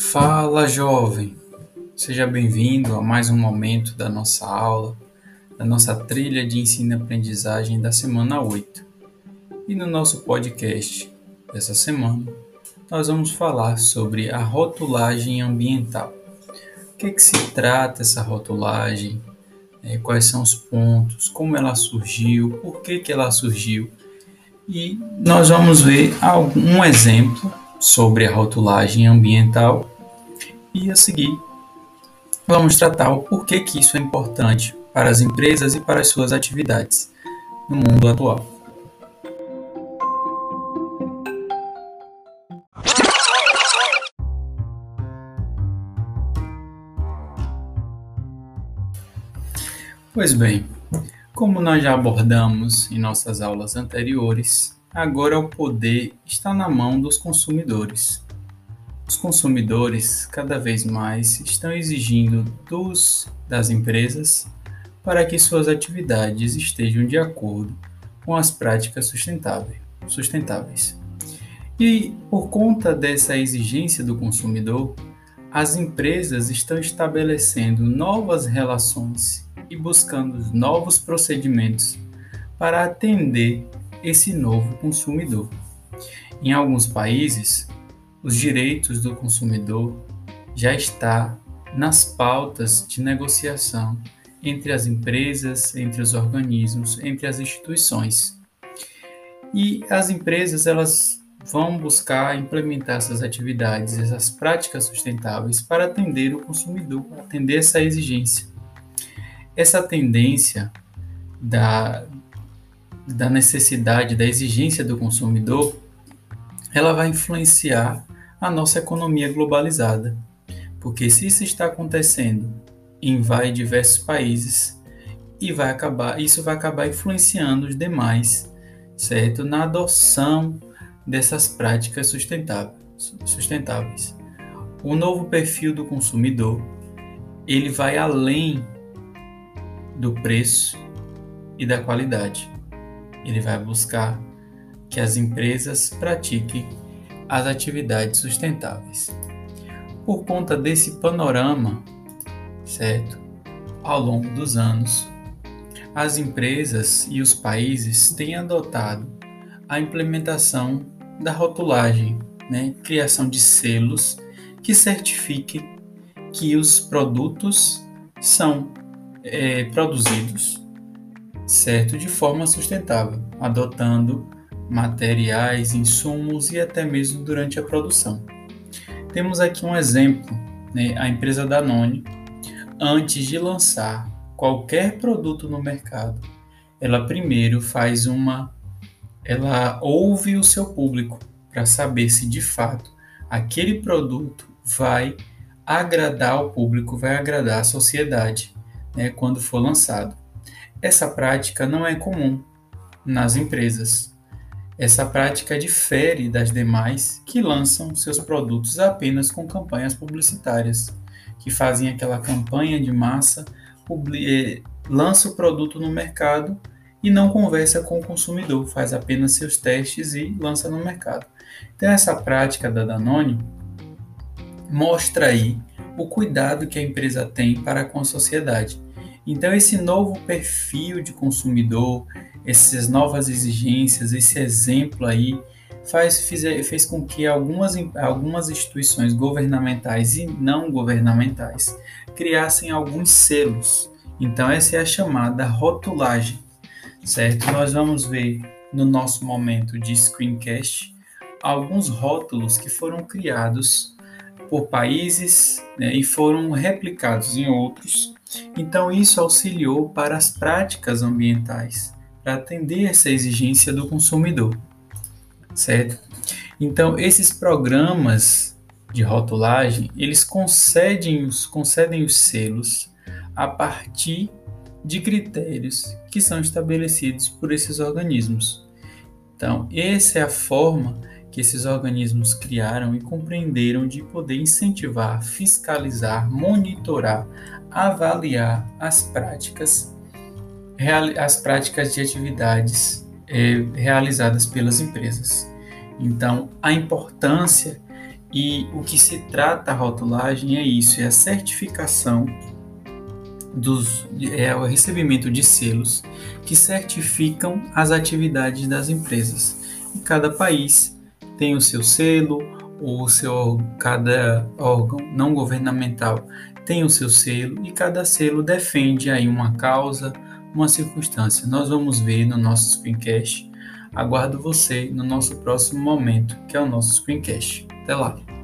Fala, jovem! Seja bem-vindo a mais um momento da nossa aula, da nossa trilha de ensino-aprendizagem da semana 8. E no nosso podcast dessa semana, nós vamos falar sobre a rotulagem ambiental. O que, é que se trata essa rotulagem? É, quais são os pontos? Como ela surgiu? Por que, que ela surgiu? E nós vamos ver algum exemplo sobre a rotulagem ambiental e a seguir vamos tratar o porquê que isso é importante para as empresas e para as suas atividades no mundo atual. Pois bem, como nós já abordamos em nossas aulas anteriores, Agora o poder está na mão dos consumidores. Os consumidores cada vez mais estão exigindo dos das empresas para que suas atividades estejam de acordo com as práticas sustentáveis. E por conta dessa exigência do consumidor, as empresas estão estabelecendo novas relações e buscando novos procedimentos para atender esse novo consumidor. Em alguns países, os direitos do consumidor já está nas pautas de negociação entre as empresas, entre os organismos, entre as instituições. E as empresas elas vão buscar implementar essas atividades, essas práticas sustentáveis para atender o consumidor, atender essa exigência. Essa tendência da, da necessidade, da exigência do consumidor, ela vai influenciar a nossa economia globalizada. Porque se isso está acontecendo vários diversos países, e vai acabar, isso vai acabar influenciando os demais, certo? Na adoção dessas práticas sustentáveis. O novo perfil do consumidor, ele vai além do preço e da qualidade ele vai buscar que as empresas pratiquem as atividades sustentáveis. Por conta desse panorama, certo? Ao longo dos anos, as empresas e os países têm adotado a implementação da rotulagem, né? criação de selos que certifiquem que os produtos são é, produzidos certo de forma sustentável, adotando materiais, insumos e até mesmo durante a produção. Temos aqui um exemplo, né? a empresa Danone, antes de lançar qualquer produto no mercado, ela primeiro faz uma, ela ouve o seu público para saber se de fato aquele produto vai agradar o público, vai agradar a sociedade, né, quando for lançado. Essa prática não é comum nas empresas. Essa prática difere das demais que lançam seus produtos apenas com campanhas publicitárias, que fazem aquela campanha de massa, eh, lança o produto no mercado e não conversa com o consumidor, faz apenas seus testes e lança no mercado. Então essa prática da Danone mostra aí o cuidado que a empresa tem para com a sociedade então, esse novo perfil de consumidor, essas novas exigências, esse exemplo aí, faz, fez, fez com que algumas, algumas instituições governamentais e não governamentais criassem alguns selos. Então, essa é a chamada rotulagem, certo? Nós vamos ver no nosso momento de screencast alguns rótulos que foram criados por países né, e foram replicados em outros então, isso auxiliou para as práticas ambientais, para atender essa exigência do consumidor, certo? Então, esses programas de rotulagem, eles concedem os, concedem os selos a partir de critérios que são estabelecidos por esses organismos. Então, essa é a forma que esses organismos criaram e compreenderam de poder incentivar, fiscalizar, monitorar, avaliar as práticas, as práticas de atividades é, realizadas pelas empresas. Então, a importância E o que se trata a rotulagem é isso, é a certificação dos é o recebimento de selos que certificam as atividades das empresas. E cada país tem o seu selo, o seu cada órgão não governamental tem o seu selo e cada selo defende aí uma causa, uma circunstância. Nós vamos ver no nosso screencast. Aguardo você no nosso próximo momento, que é o nosso screencast. Até lá.